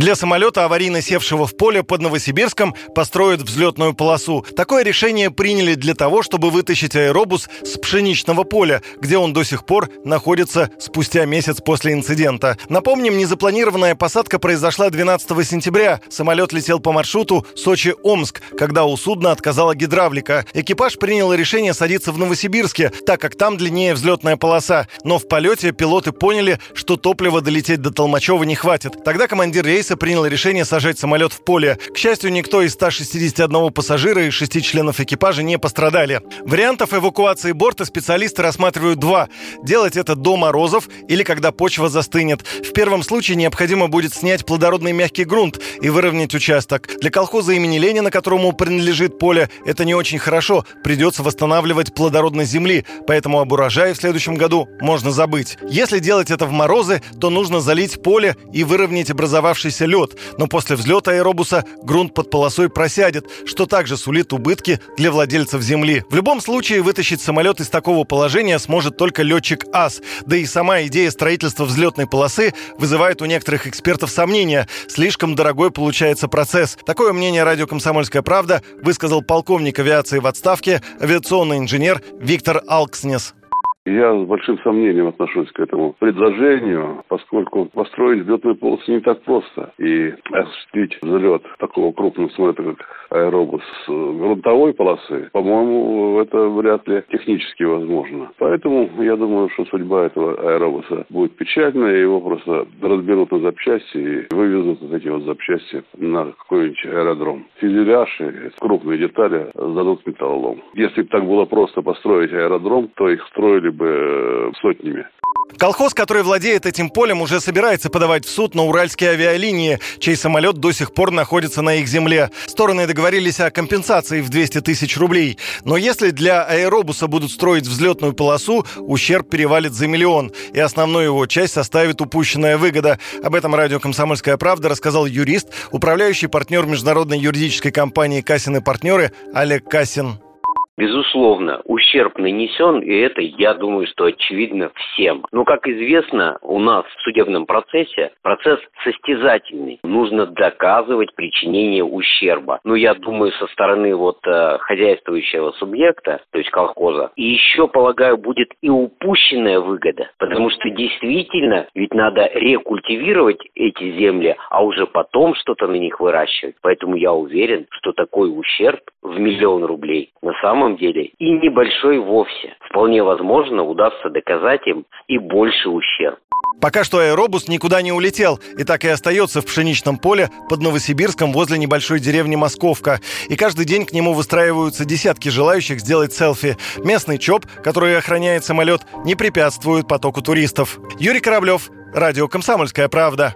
Для самолета, аварийно севшего в поле под Новосибирском, построят взлетную полосу. Такое решение приняли для того, чтобы вытащить аэробус с пшеничного поля, где он до сих пор находится спустя месяц после инцидента. Напомним, незапланированная посадка произошла 12 сентября. Самолет летел по маршруту Сочи-Омск, когда у судна отказала гидравлика. Экипаж принял решение садиться в Новосибирске, так как там длиннее взлетная полоса. Но в полете пилоты поняли, что топлива долететь до Толмачева не хватит. Тогда командир рейса рейса принял решение сажать самолет в поле. К счастью, никто из 161 пассажира и шести членов экипажа не пострадали. Вариантов эвакуации борта специалисты рассматривают два. Делать это до морозов или когда почва застынет. В первом случае необходимо будет снять плодородный мягкий грунт и выровнять участок. Для колхоза имени Ленина, которому принадлежит поле, это не очень хорошо. Придется восстанавливать плодородность земли, поэтому об урожае в следующем году можно забыть. Если делать это в морозы, то нужно залить поле и выровнять образовавшийся оставшийся лед, но после взлета аэробуса грунт под полосой просядет, что также сулит убытки для владельцев земли. В любом случае вытащить самолет из такого положения сможет только летчик АС, да и сама идея строительства взлетной полосы вызывает у некоторых экспертов сомнения. Слишком дорогой получается процесс. Такое мнение радио «Комсомольская правда» высказал полковник авиации в отставке, авиационный инженер Виктор Алкснес. Я с большим сомнением отношусь к этому предложению, поскольку построить взлетную полосу не так просто. И осуществить взлет такого крупного самолета, как аэробус с грунтовой полосы, по-моему, это вряд ли технически возможно. Поэтому я думаю, что судьба этого аэробуса будет печальная, его просто разберут на запчасти и вывезут вот эти вот запчасти на какой-нибудь аэродром. Фюзеляж и крупные детали сдадут металлолом. Если бы так было просто построить аэродром, то их строили бы э, сотнями. Колхоз, который владеет этим полем, уже собирается подавать в суд на уральские авиалинии, чей самолет до сих пор находится на их земле. Стороны договорились о компенсации в 200 тысяч рублей. Но если для аэробуса будут строить взлетную полосу, ущерб перевалит за миллион, и основную его часть составит упущенная выгода. Об этом радио «Комсомольская правда» рассказал юрист, управляющий партнер международной юридической компании «Кассин и партнеры» Олег Кассин. Безусловно, ущерб нанесен, и это, я думаю, что очевидно всем. Но, как известно, у нас в судебном процессе процесс состязательный. Нужно доказывать причинение ущерба. Но я думаю, со стороны вот э, хозяйствующего субъекта, то есть колхоза, и еще, полагаю, будет и упущенная выгода. Потому что действительно, ведь надо рекультивировать эти земли, а уже потом что-то на них выращивать. Поэтому я уверен, что такой ущерб в миллион рублей на самом самом деле и небольшой вовсе. Вполне возможно, удастся доказать им и больше ущерб. Пока что аэробус никуда не улетел и так и остается в пшеничном поле под Новосибирском возле небольшой деревни Московка. И каждый день к нему выстраиваются десятки желающих сделать селфи. Местный ЧОП, который охраняет самолет, не препятствует потоку туристов. Юрий Кораблев, Радио «Комсомольская правда».